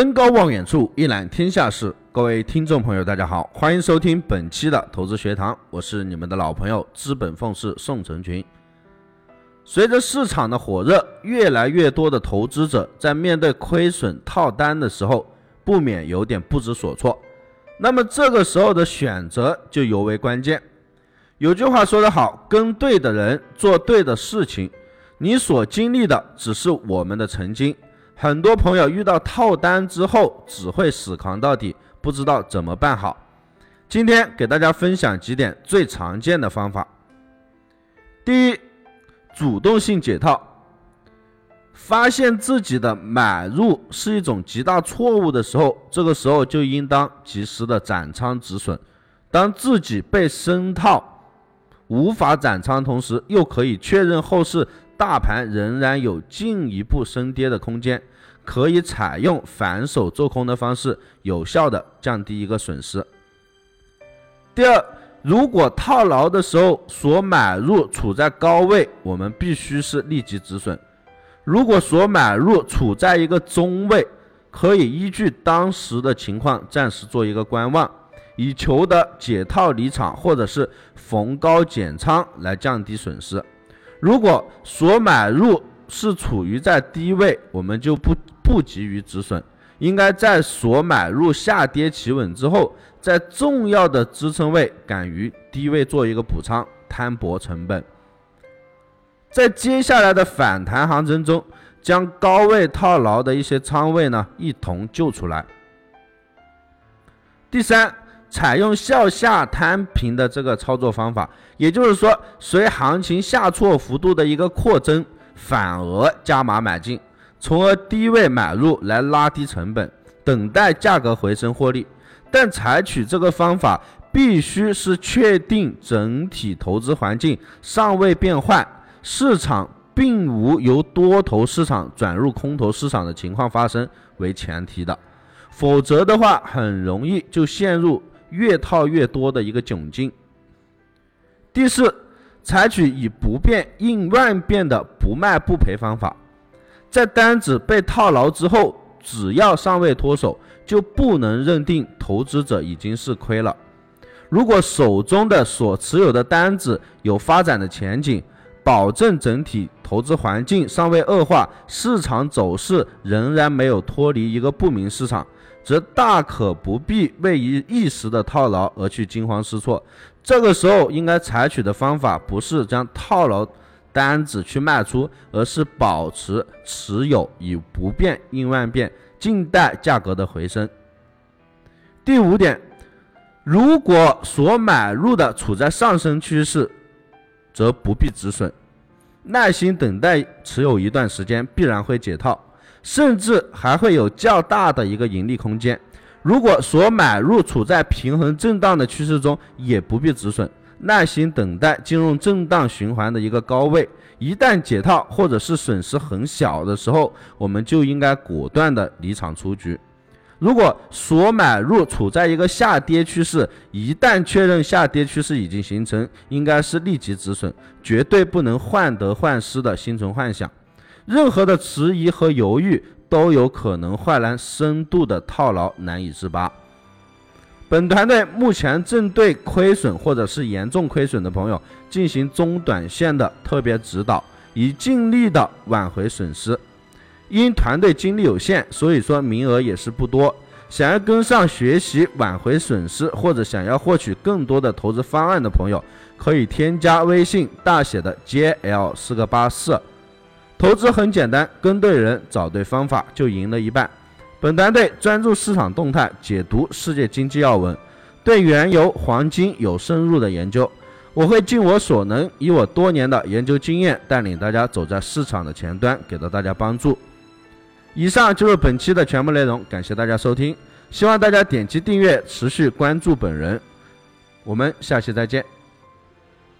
登高望远处，一览天下事。各位听众朋友，大家好，欢迎收听本期的投资学堂，我是你们的老朋友资本奉仕宋成群。随着市场的火热，越来越多的投资者在面对亏损套单的时候，不免有点不知所措。那么这个时候的选择就尤为关键。有句话说得好，跟对的人做对的事情。你所经历的只是我们的曾经。很多朋友遇到套单之后，只会死扛到底，不知道怎么办好。今天给大家分享几点最常见的方法。第一，主动性解套。发现自己的买入是一种极大错误的时候，这个时候就应当及时的斩仓止损。当自己被深套，无法斩仓，同时又可以确认后市大盘仍然有进一步升跌的空间。可以采用反手做空的方式，有效的降低一个损失。第二，如果套牢的时候所买入处在高位，我们必须是立即止损；如果所买入处在一个中位，可以依据当时的情况暂时做一个观望，以求得解套离场或者是逢高减仓来降低损失。如果所买入是处于在低位，我们就不。不急于止损，应该在所买入下跌企稳之后，在重要的支撑位敢于低位做一个补仓，摊薄成本。在接下来的反弹行情中，将高位套牢的一些仓位呢一同救出来。第三，采用向下摊平的这个操作方法，也就是说，随行情下挫幅度的一个扩增，反而加码买进。从而低位买入来拉低成本，等待价格回升获利。但采取这个方法必须是确定整体投资环境尚未变坏，市场并无由多头市场转入空头市场的情况发生为前提的，否则的话很容易就陷入越套越多的一个窘境。第四，采取以不变应万变的不卖不赔方法。在单子被套牢之后，只要尚未脱手，就不能认定投资者已经是亏了。如果手中的所持有的单子有发展的前景，保证整体投资环境尚未恶化，市场走势仍然没有脱离一个不明市场，则大可不必为一一时的套牢而去惊慌失措。这个时候应该采取的方法不是将套牢。单子去卖出，而是保持持有，以不变应万变，静待价格的回升。第五点，如果所买入的处在上升趋势，则不必止损，耐心等待持有一段时间，必然会解套，甚至还会有较大的一个盈利空间。如果所买入处在平衡震荡的趋势中，也不必止损。耐心等待进入震荡循环的一个高位，一旦解套或者是损失很小的时候，我们就应该果断的离场出局。如果所买入处在一个下跌趋势，一旦确认下跌趋势已经形成，应该是立即止损，绝对不能患得患失的心存幻想。任何的迟疑和犹豫都有可能换来深度的套牢，难以自拔。本团队目前正对亏损或者是严重亏损的朋友进行中短线的特别指导，以尽力的挽回损失。因团队精力有限，所以说名额也是不多。想要跟上学习挽回损失，或者想要获取更多的投资方案的朋友，可以添加微信大写的 JL 四个八四。投资很简单，跟对人，找对方法，就赢了一半。本团队专注市场动态，解读世界经济要闻，对原油、黄金有深入的研究。我会尽我所能，以我多年的研究经验，带领大家走在市场的前端，给到大家帮助。以上就是本期的全部内容，感谢大家收听，希望大家点击订阅，持续关注本人。我们下期再见。